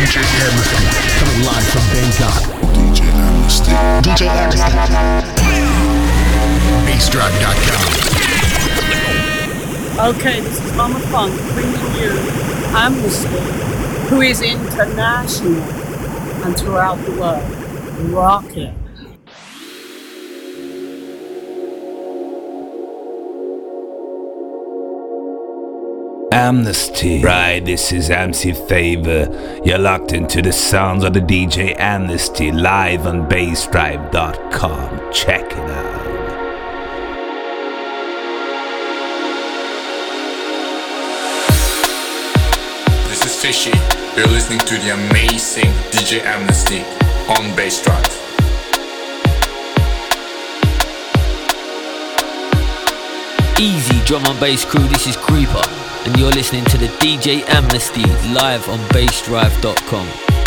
DJ Amnesty, coming live from Bangkok. DJ Amnesty. DJ Amnesty. BassDrive.com. Okay, this is Mama Funk bringing you Amnesty, who is international and throughout the world. Rock. Amnesty. Right, this is MC Favor. You're locked into the sounds of the DJ Amnesty live on bassdrive.com. Check it out. This is Fishy. You're listening to the amazing DJ Amnesty on Bass Drive. Easy drum and bass crew, this is Kr33per, and you're listening to the DJ Amnesty live on bassdrive.com.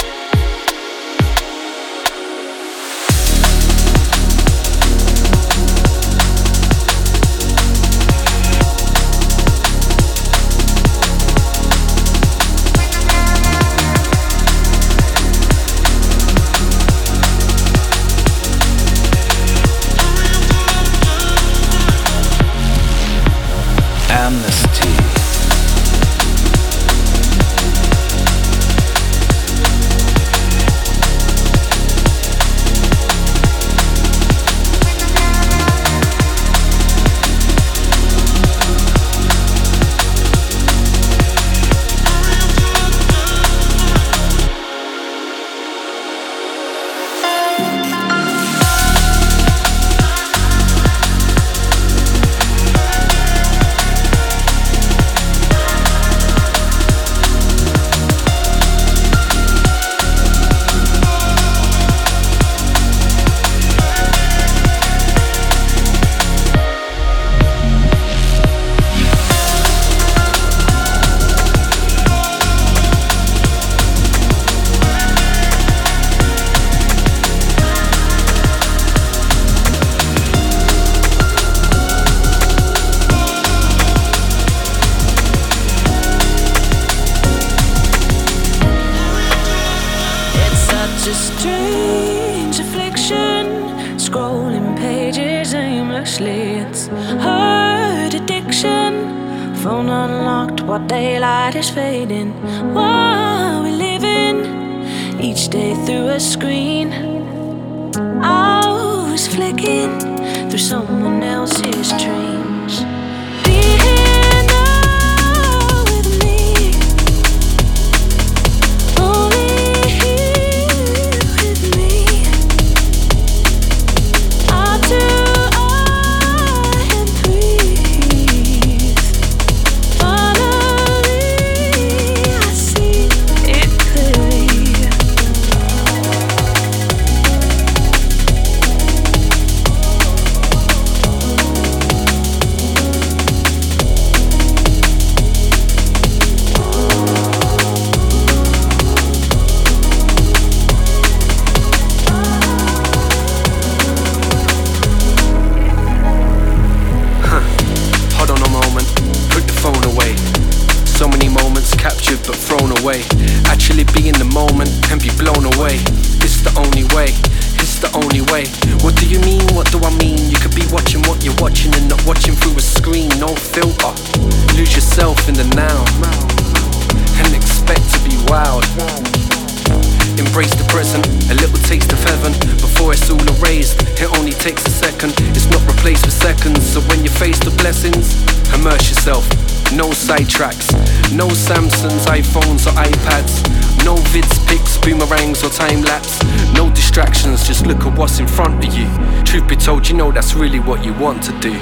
want to do.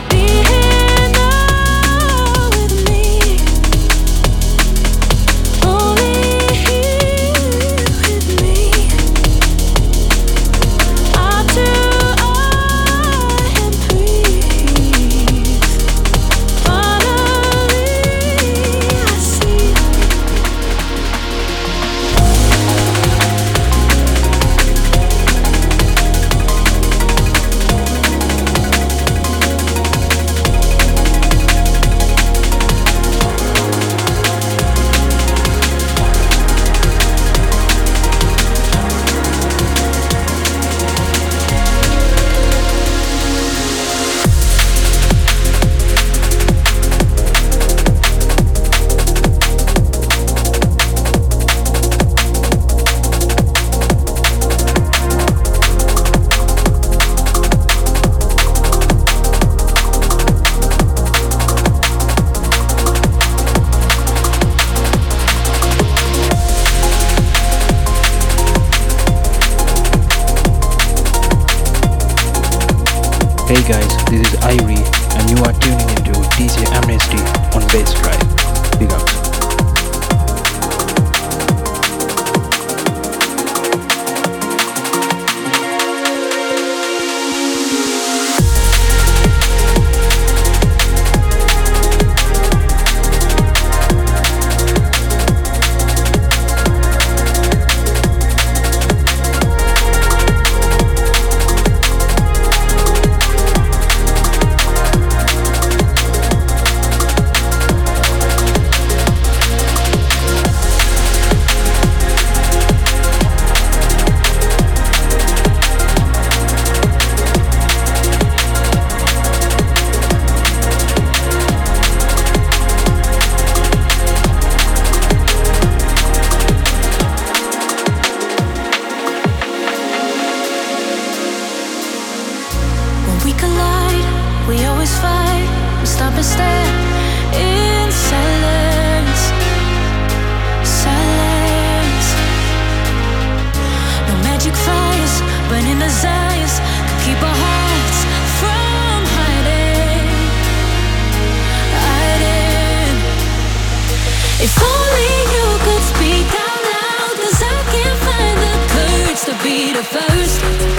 be the first.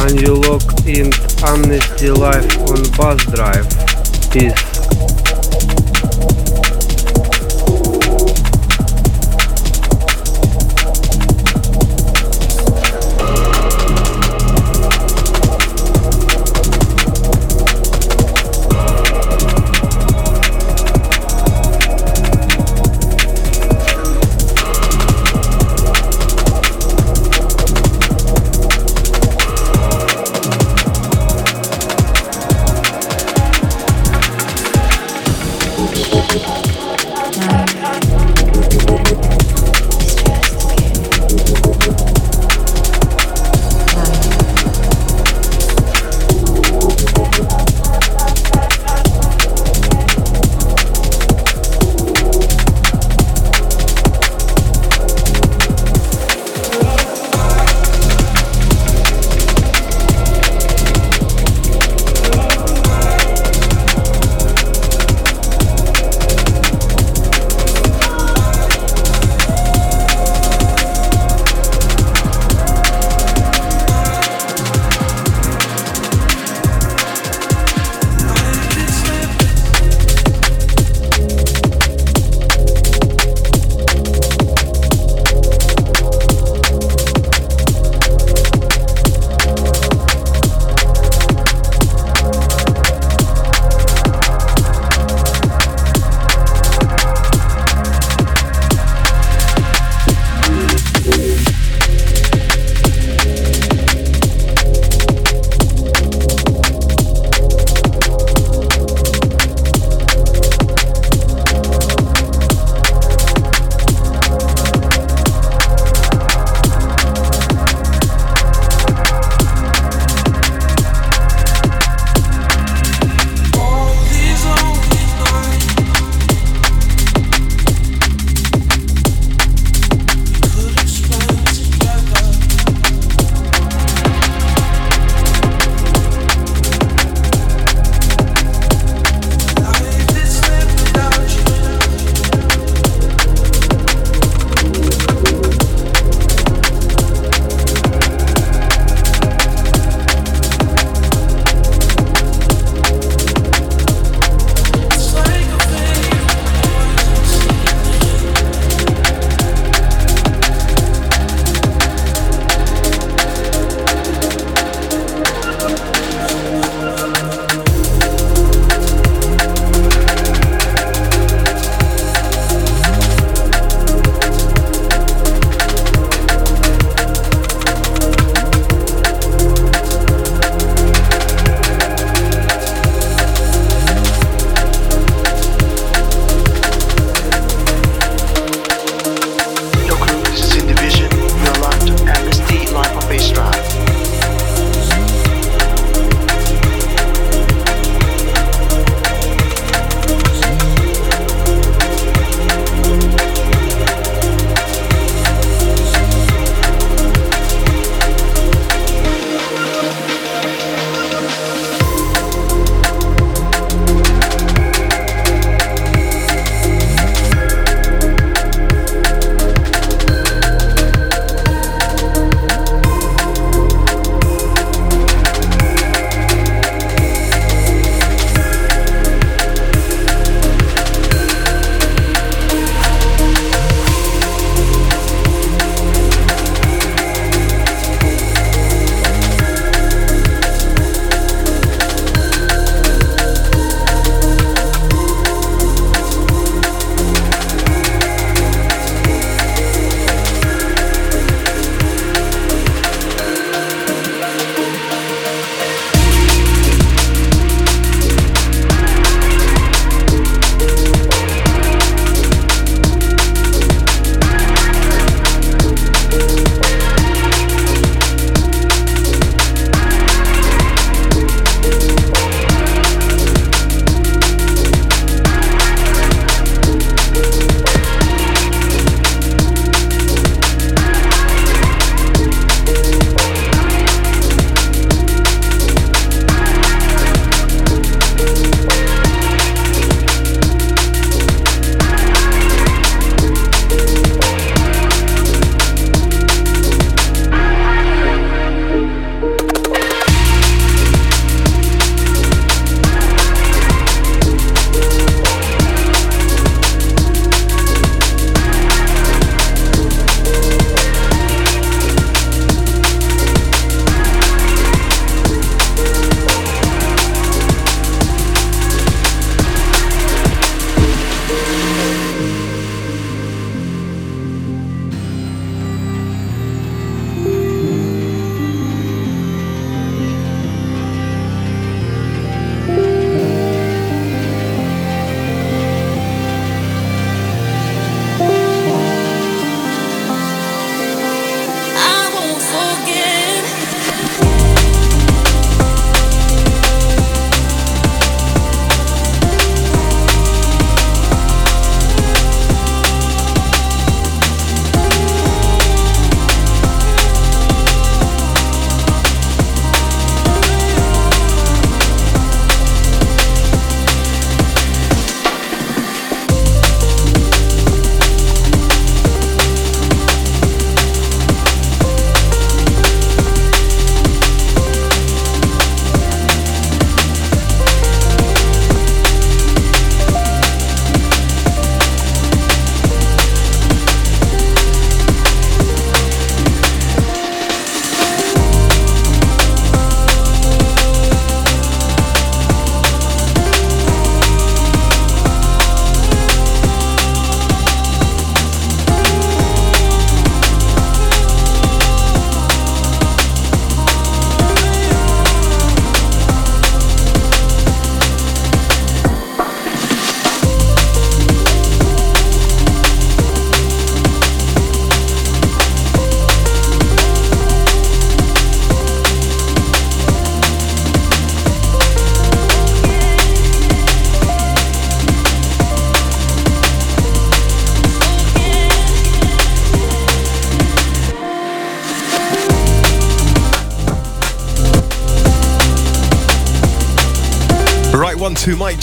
and you logged in Amnesty Live on Bass Drive. Peace.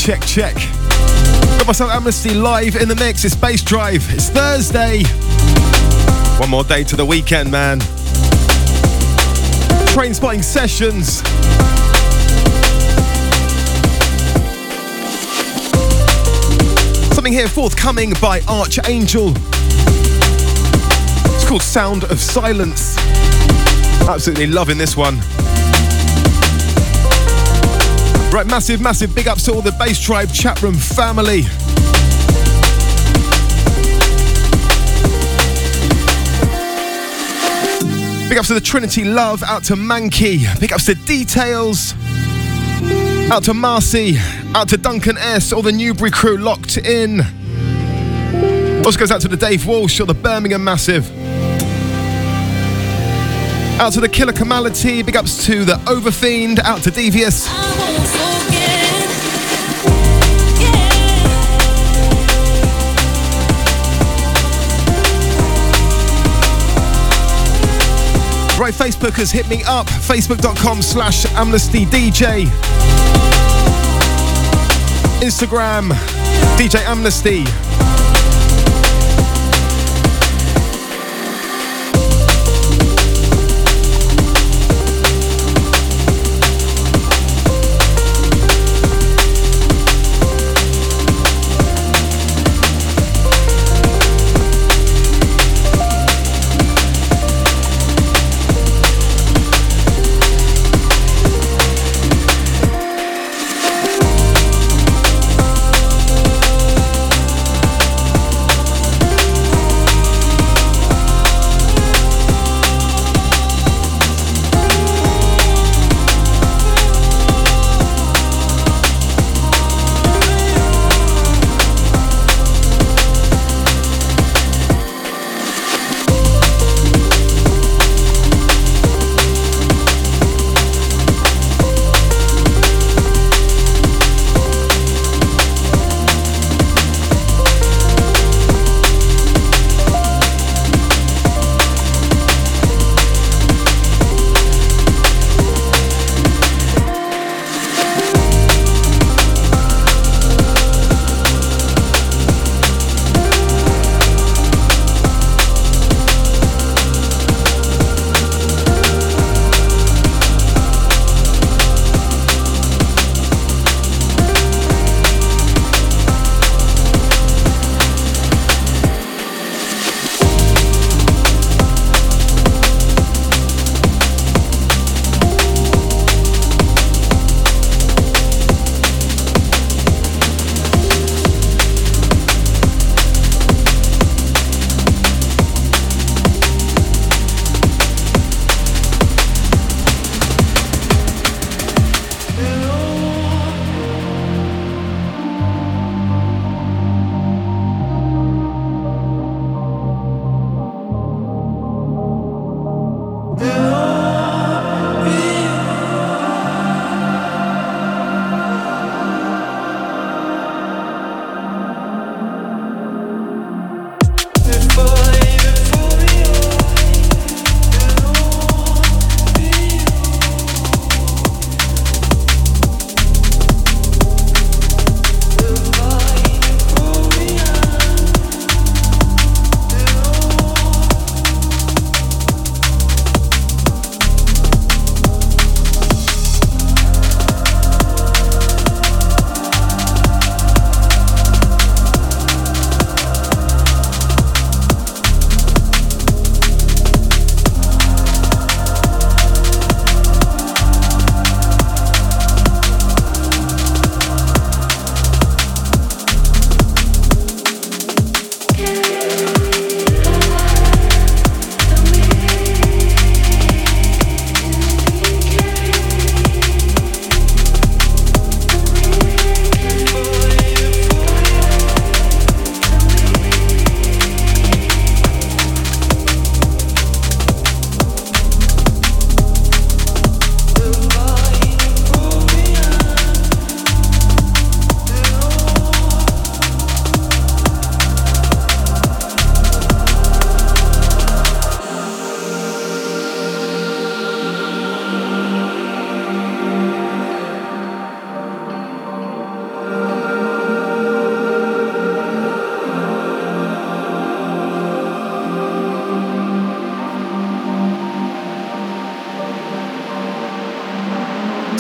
Check, check. Got myself Amnesty live in the mix. It's Bass Drive. It's Thursday. One more day to the weekend, man. Train spotting sessions. Something here forthcoming by Archangel. It's called Sound of Silence. Absolutely loving this one. Right, massive, massive big ups to all the Bass Drive chat room family. Big ups to the Trinity Love, out to Mankey. Big ups to Details. Out to Marcy. Out to Duncan S. All the Newbury crew locked in. Also goes out to the Dave Walsh or the Birmingham Massive. Out to the Killer Camality. Big ups to the Overfiend. Out to Devious. Right, Facebook has hit me up. Facebook.com slash amnesty DJ. Instagram, DJ Amnesty.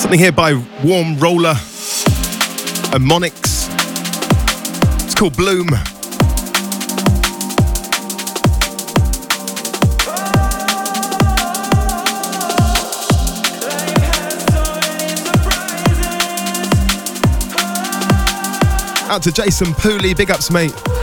Something here by Warm Roller and Moniks. It's called Bloom. Out to Jason Pooley, big ups, mate.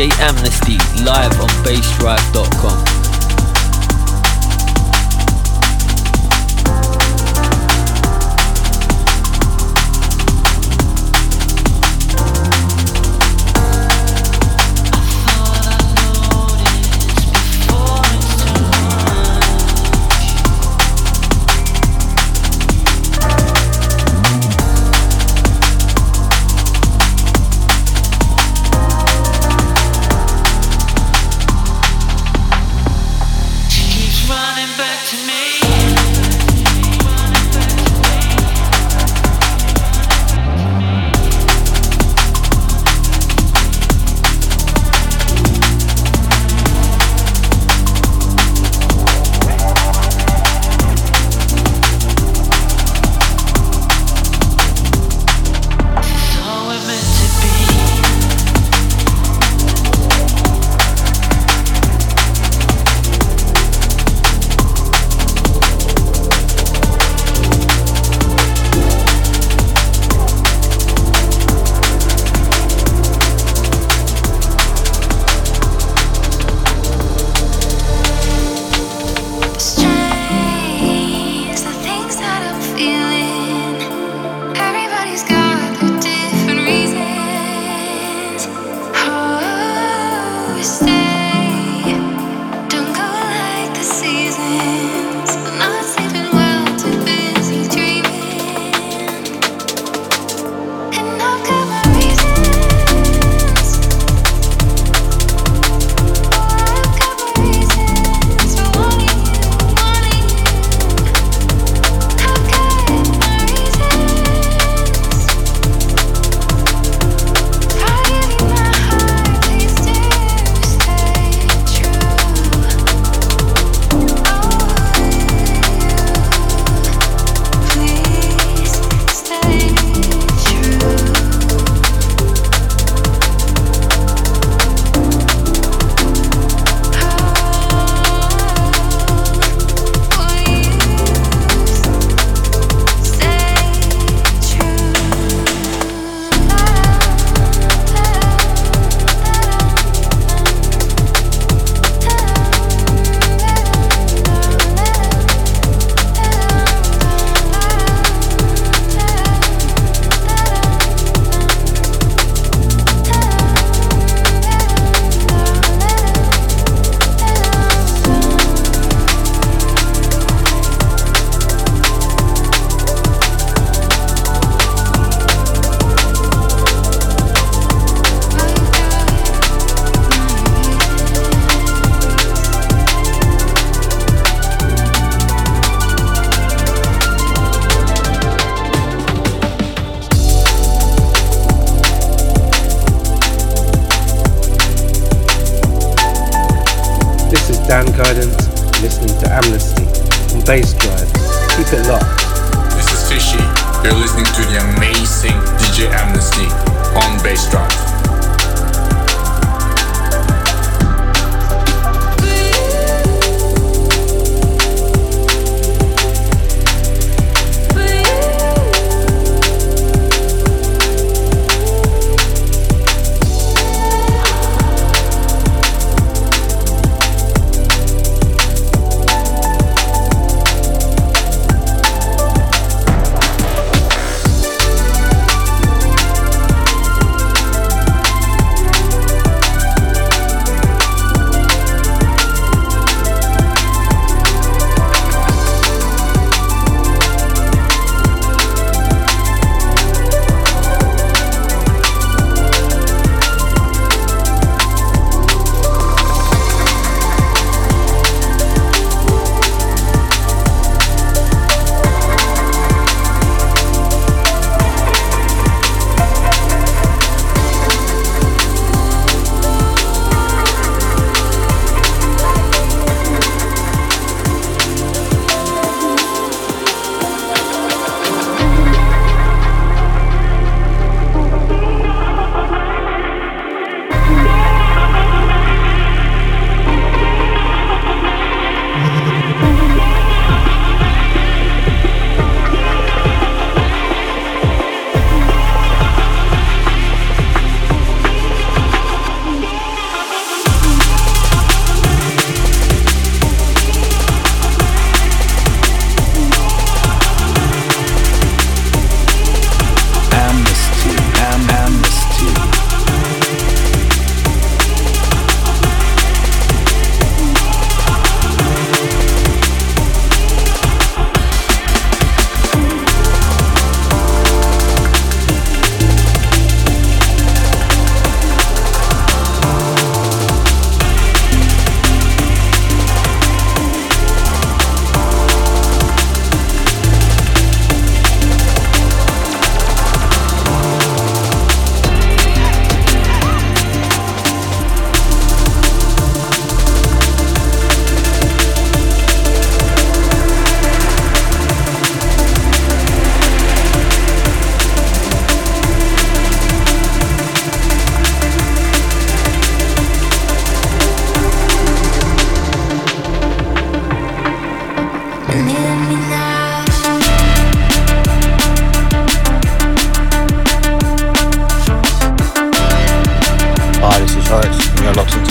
DJ Amnesty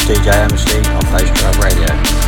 DJ Amnesty on Bass Drive Radio.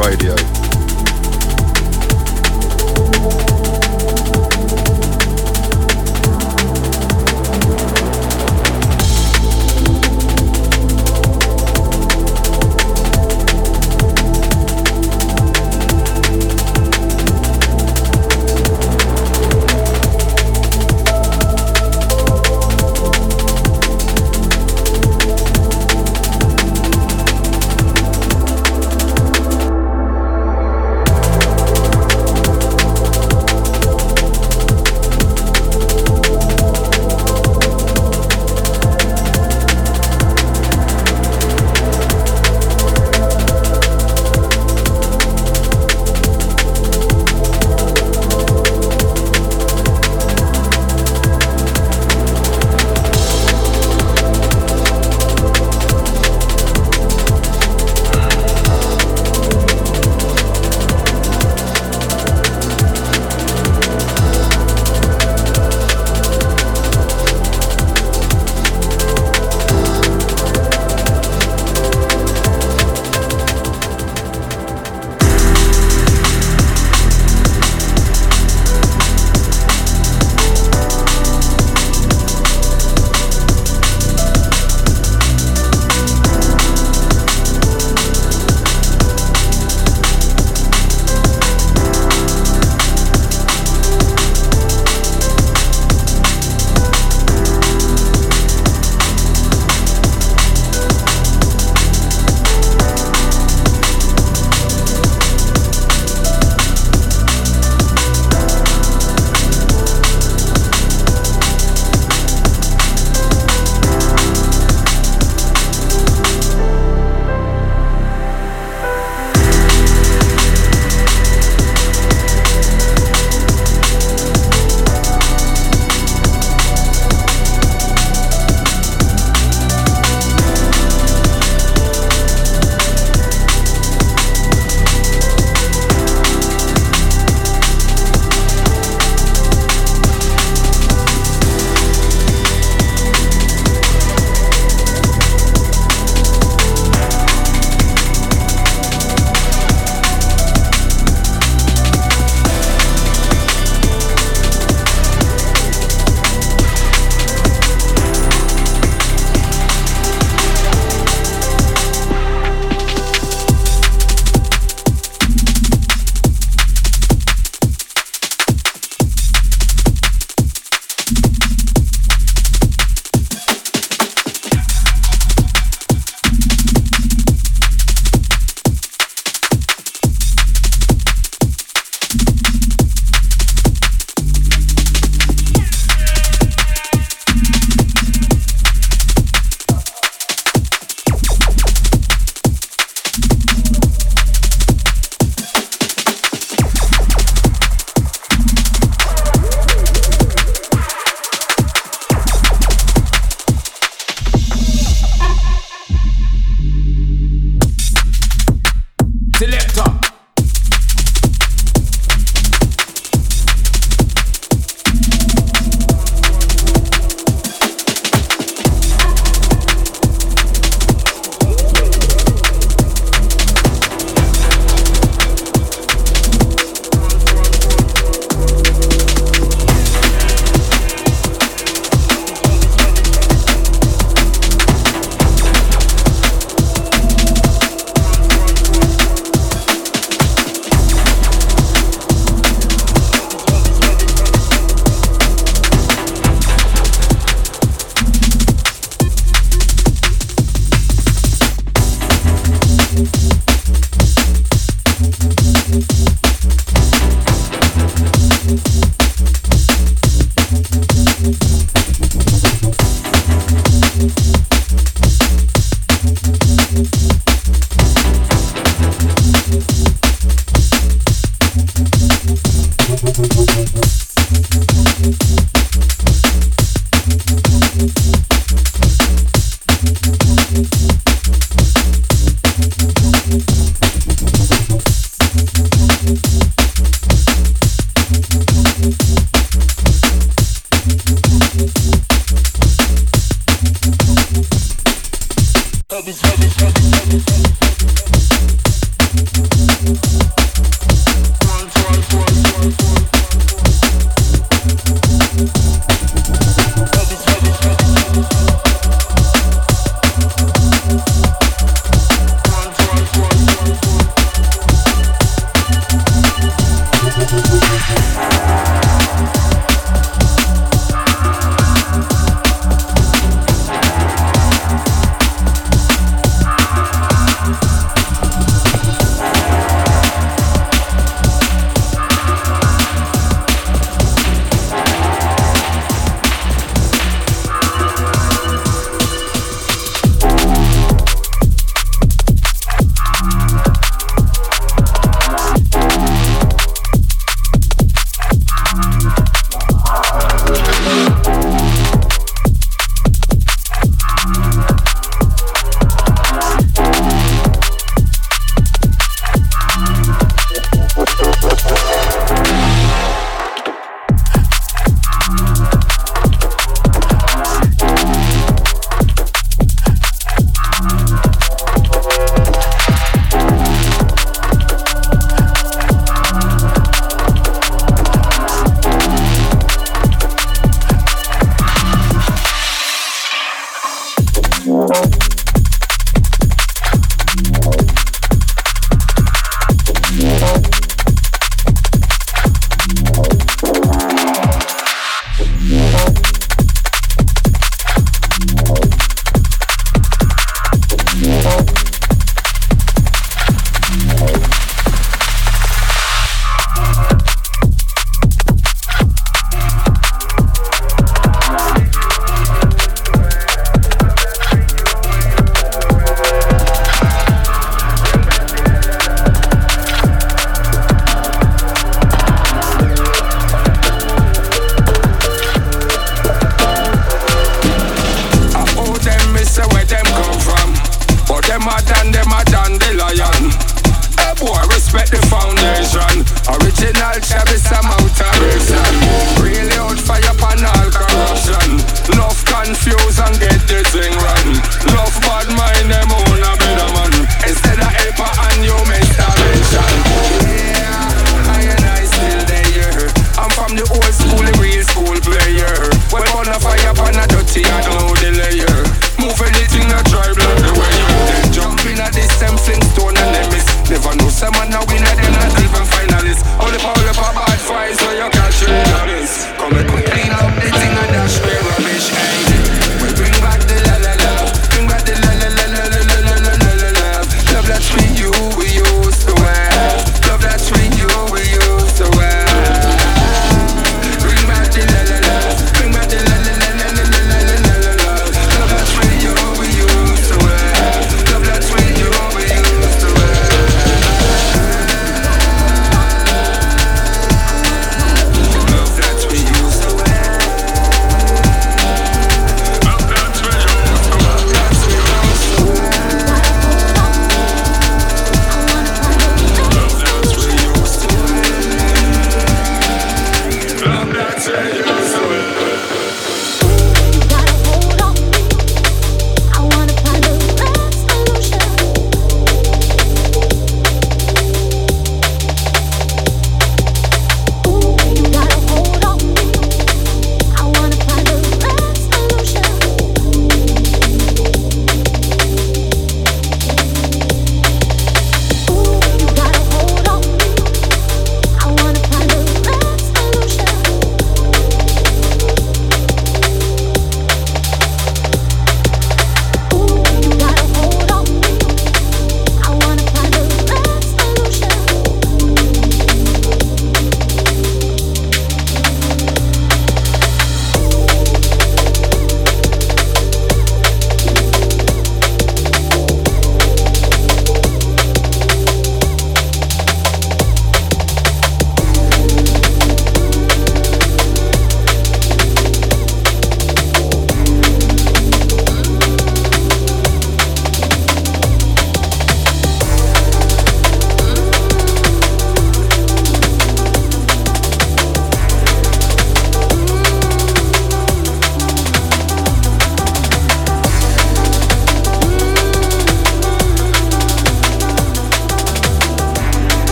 Radio.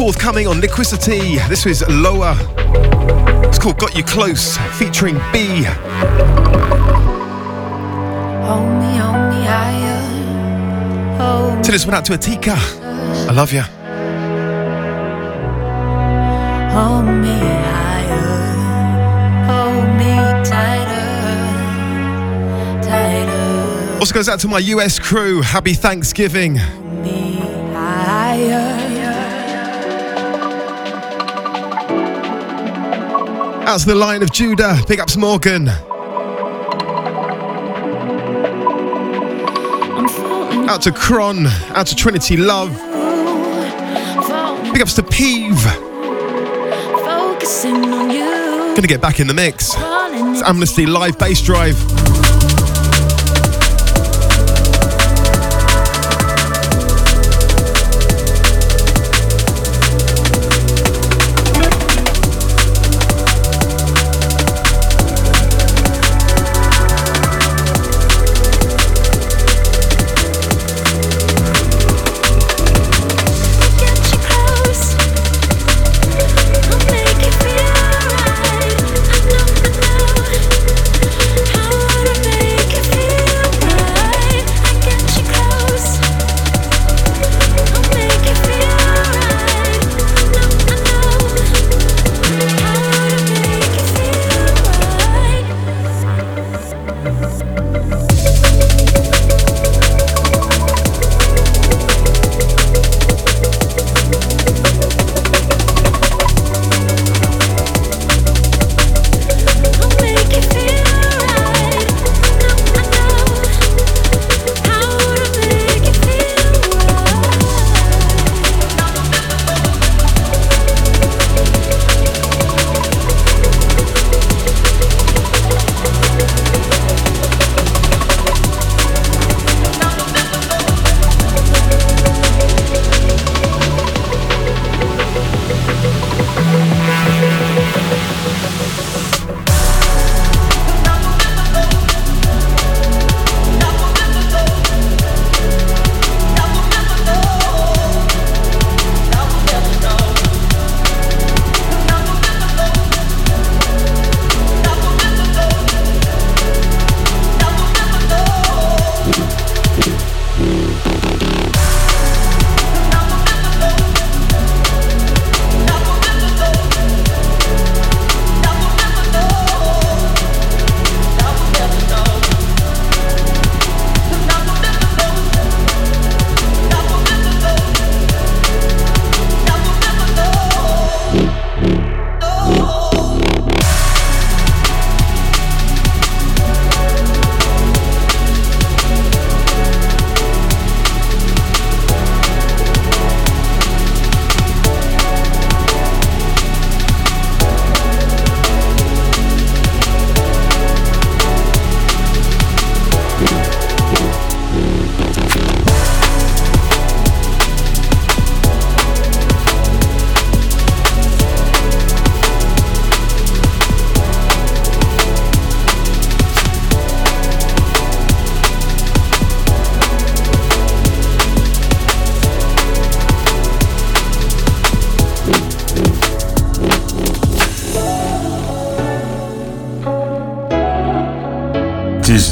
Forthcoming on Liquidity. This is Lowr. It's called Got You Close, featuring Be. Hold me, hold me higher. Hold So this went out to Atika. I love you. Hold me higher, hold me tighter, tighter, Also goes out to my US crew. Happy Thanksgiving. Out to the line of Judah. Big ups Morgan. Out to Kron. Out to Trinity Love. Big ups to Peeve. Focusing on you. Gonna get back in the mix. It's Amnesty Live Bass Drive.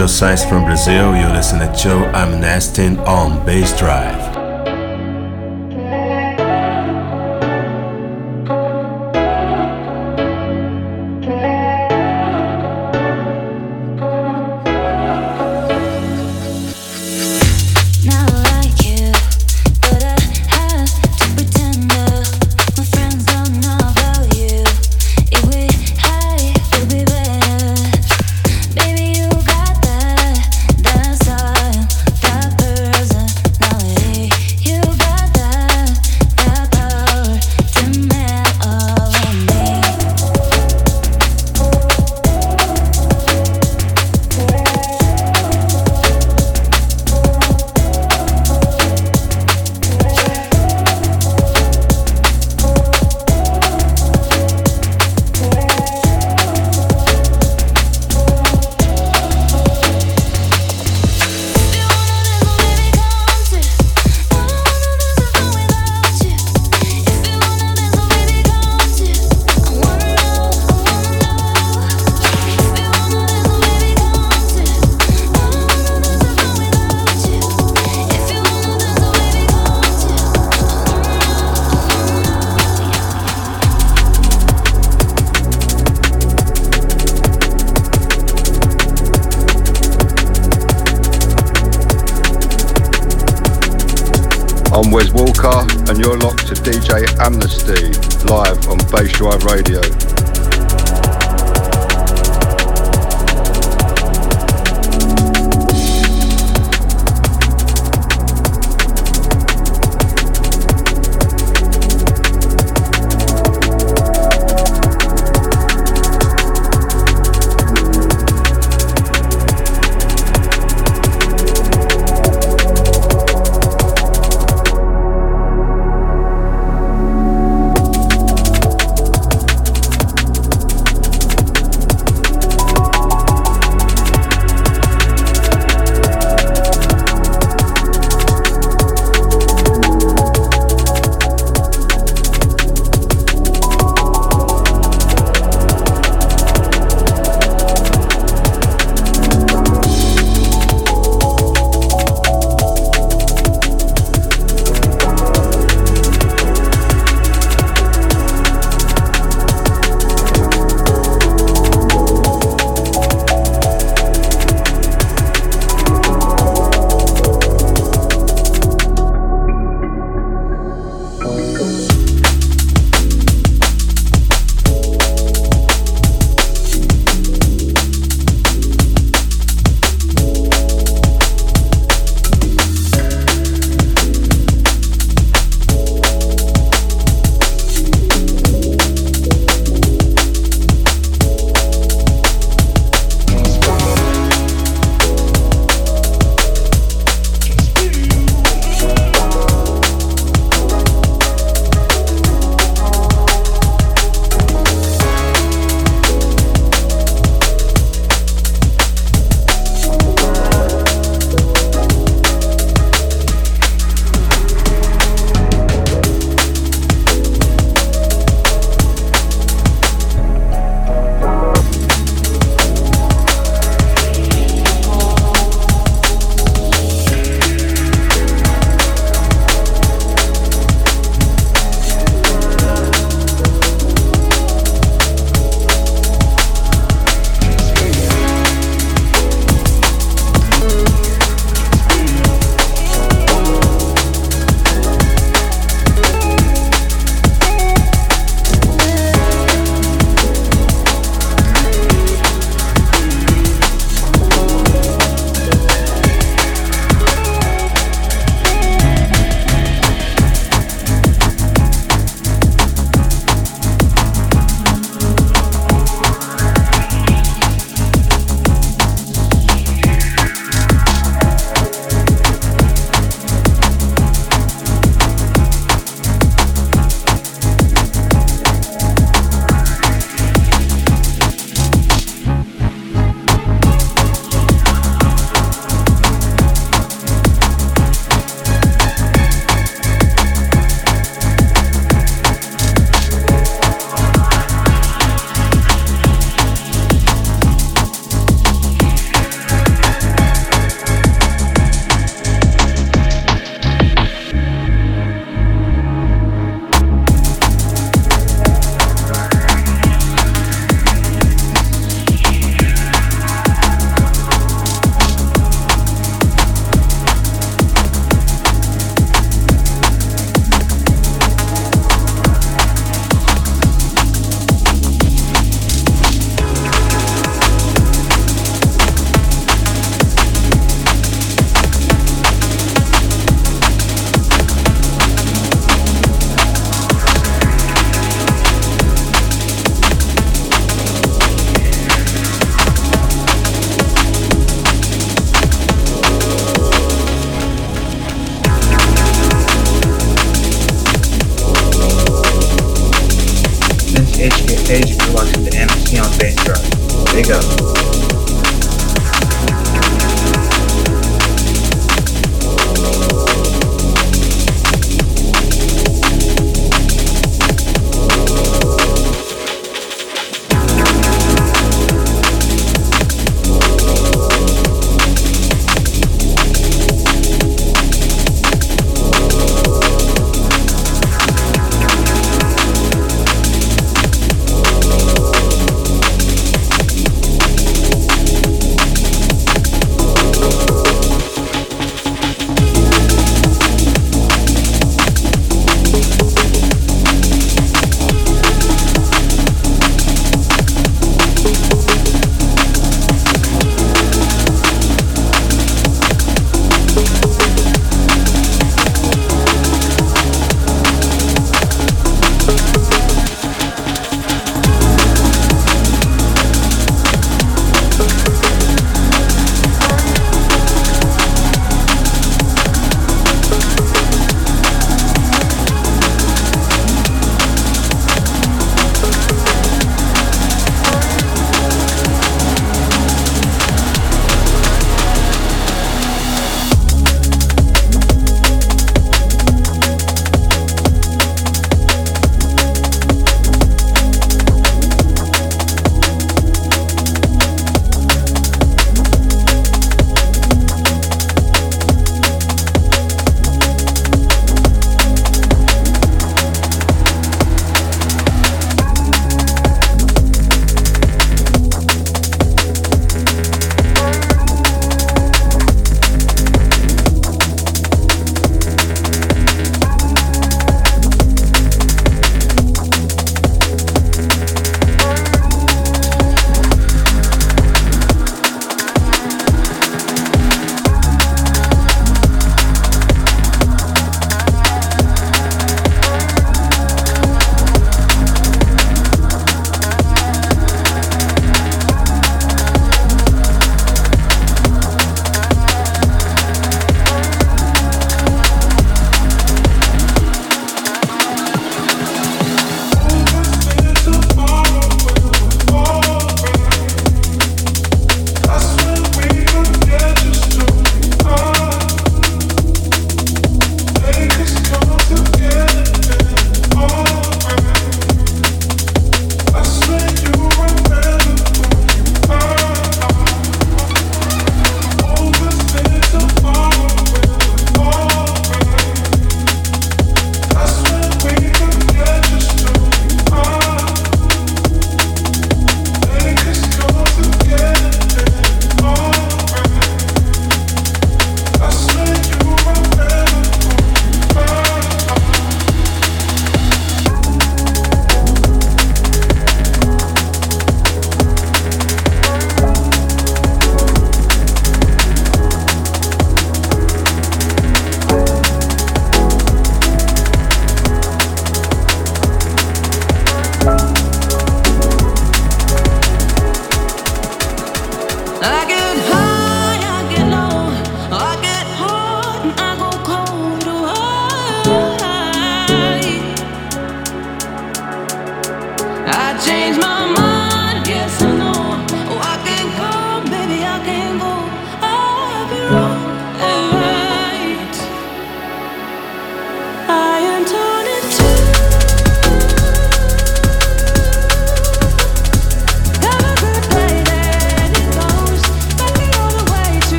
Joe Sainz from Brazil. You're listening to Joe I'm Nesting on Bass. Drive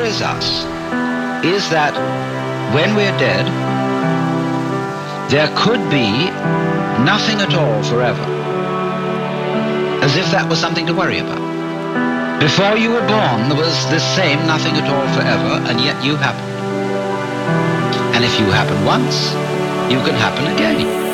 worries us is that when we're dead, there could be nothing at all forever, as if that was something to worry about. Before you were born, there was this same nothing at all forever, and yet you happened. And if you happen once, you can happen again.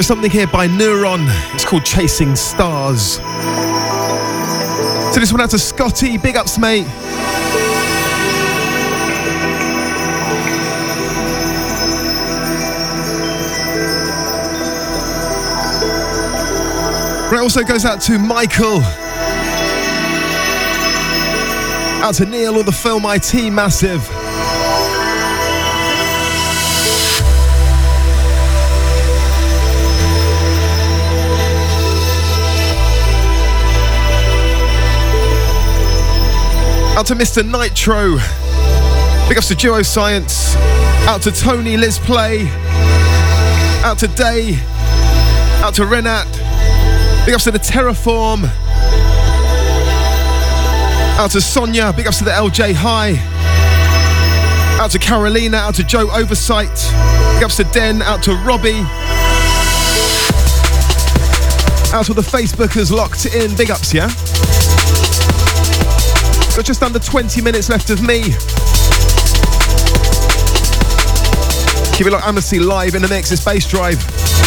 Right, something here by Neuron. It's called Chasing Stars. So this one out to Scotty. Big ups, mate. Right, also goes out to Michael. Out to Neil or the Film IT Massive. Out to Mr. Nitro. Big ups to Duoscience. Out to Tony Liz Play. Out to Day. Out to Renat. Big ups to the Terraform. Out to Sonia. Big ups to the LJ High. Out to Carolina. Out to Joe Oversight. Big ups to Den. Out to Robbie. Out to the Facebookers locked in. Big ups, yeah? Just under 20 minutes left of me. Keep it like Amnesty live in the mix. It's Bass Drive.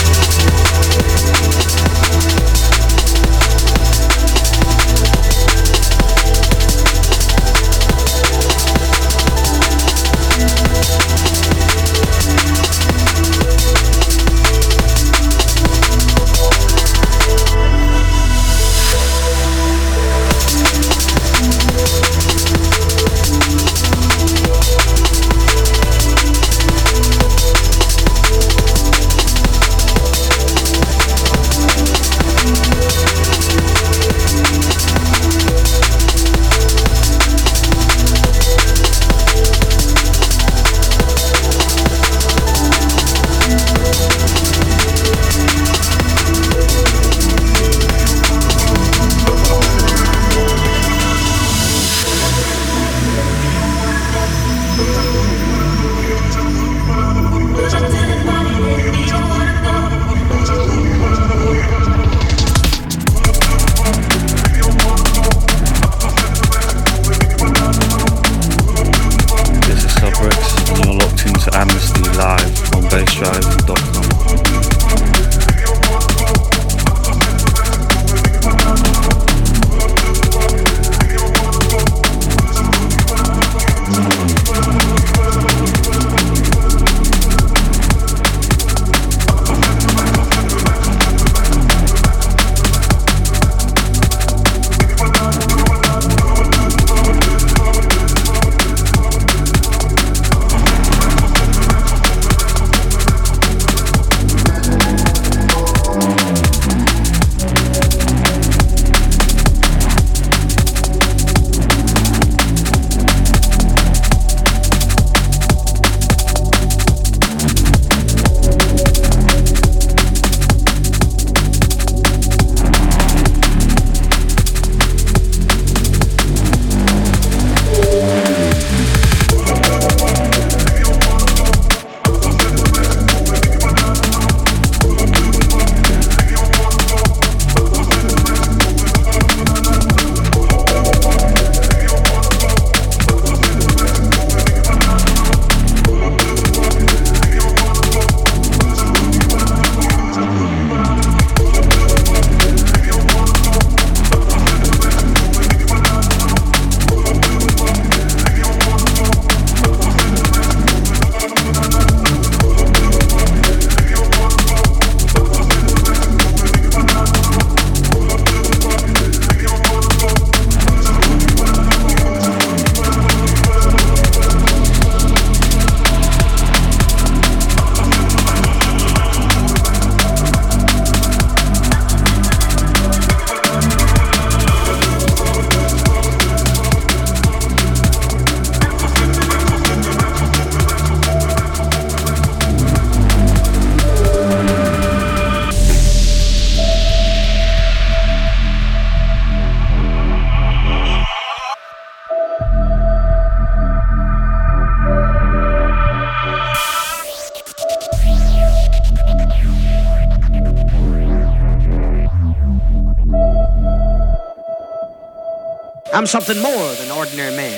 I'm something more than ordinary man.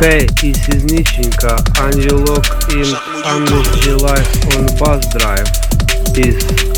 Hey, this is Nichenka and you look in Unleash the Life on Bass Drive. Peace.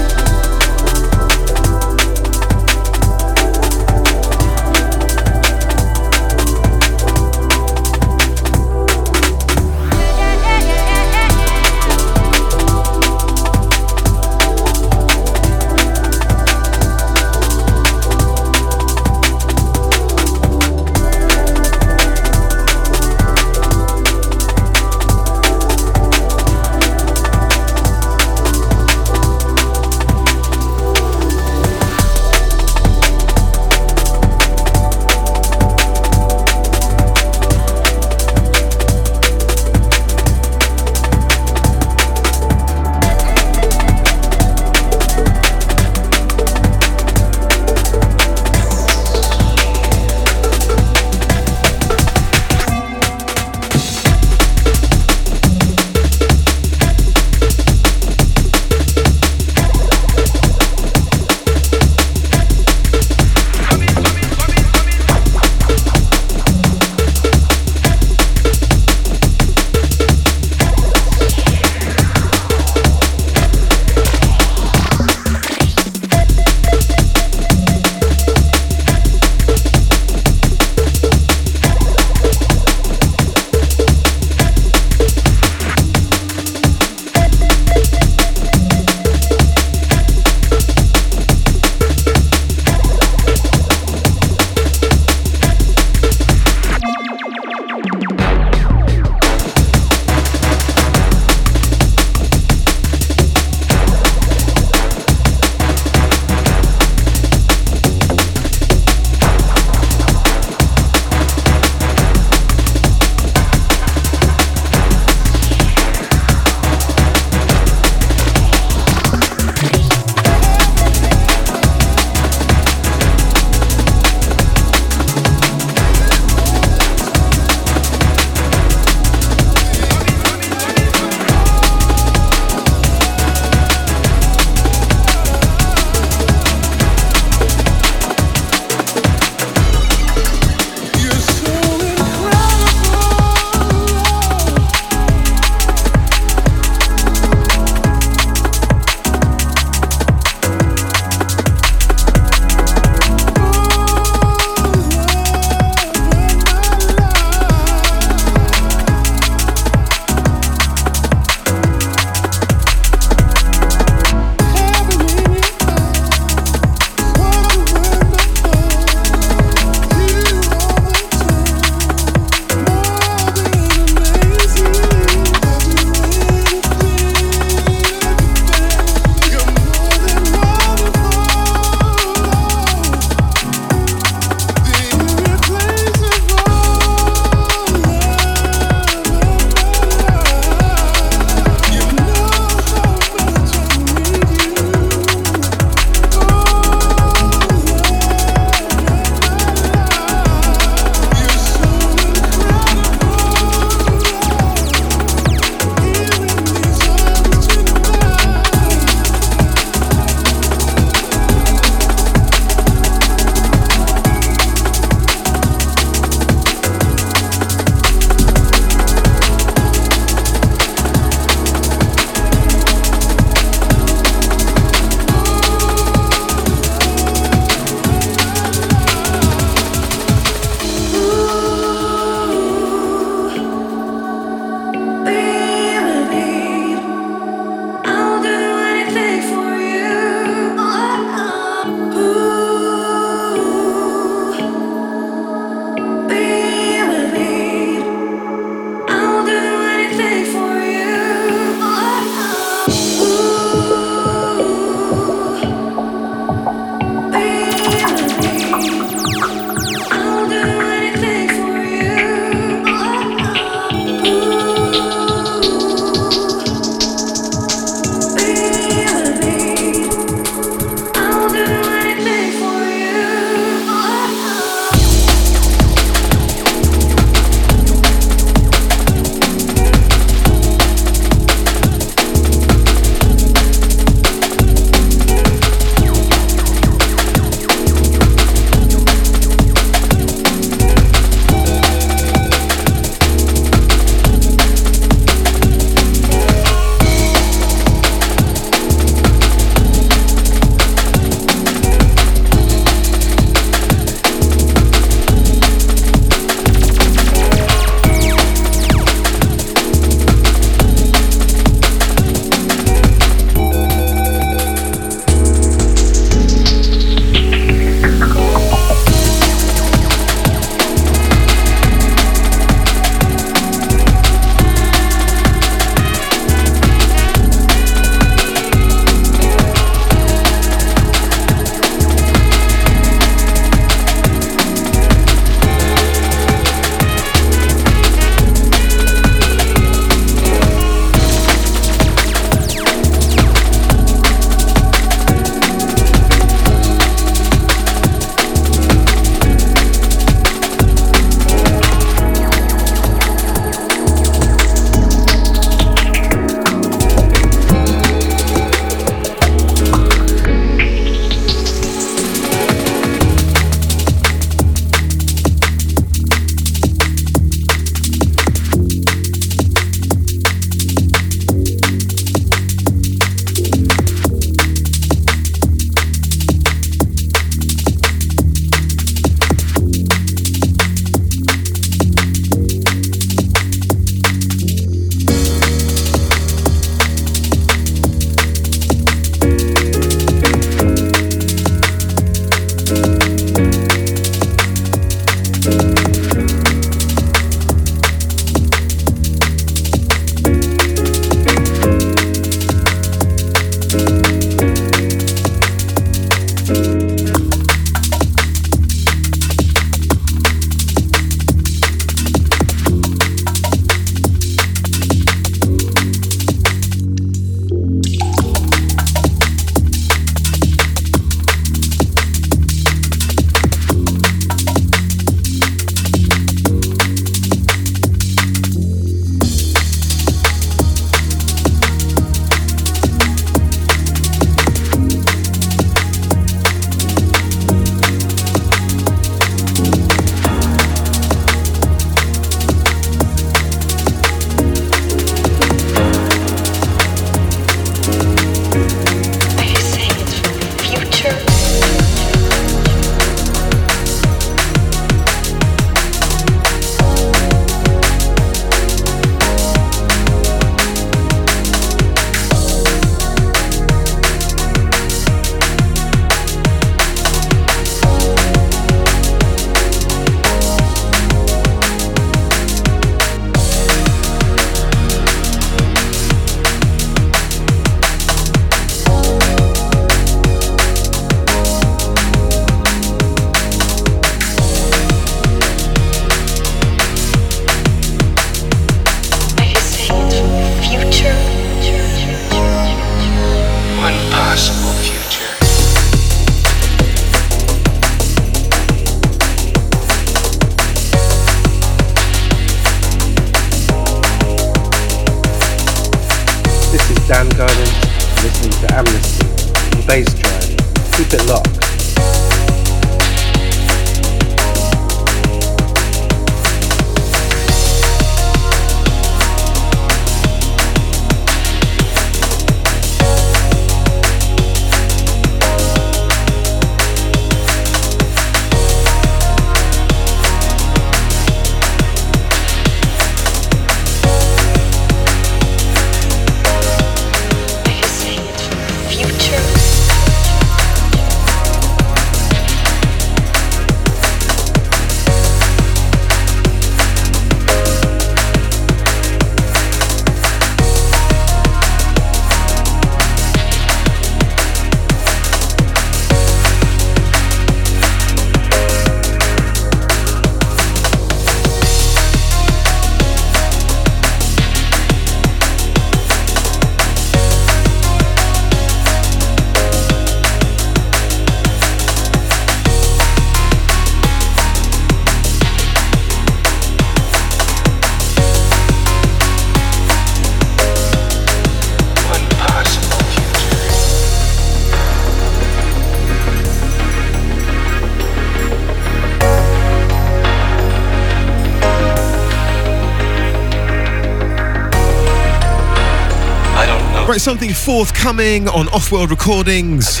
Something forthcoming on Off World Recordings.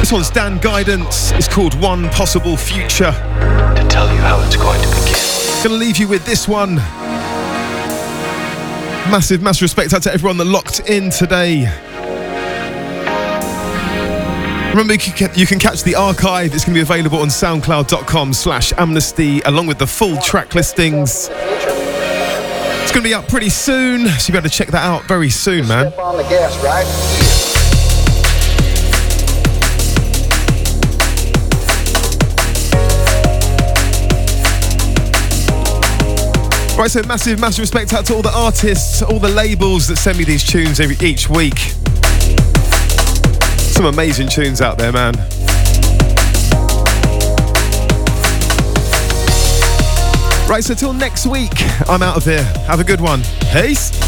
This one's Dan Guidance. It's called One Possible Future. To tell you how it's going to begin. Gonna leave you with this one. Massive, massive respect out to everyone that locked in today. Remember, you can, you can catch the archive. It's going to be available on soundcloud.com slash amnesty, along with the full track listings. It's going to be up pretty soon, so you'll be able to check that out very soon, man. on the gas right Right, so massive, massive respect out to all the artists, all the labels that send me these tunes every, each week. Some amazing tunes out there, man. Right, so till next week, I'm out of here. Have a good one. Peace.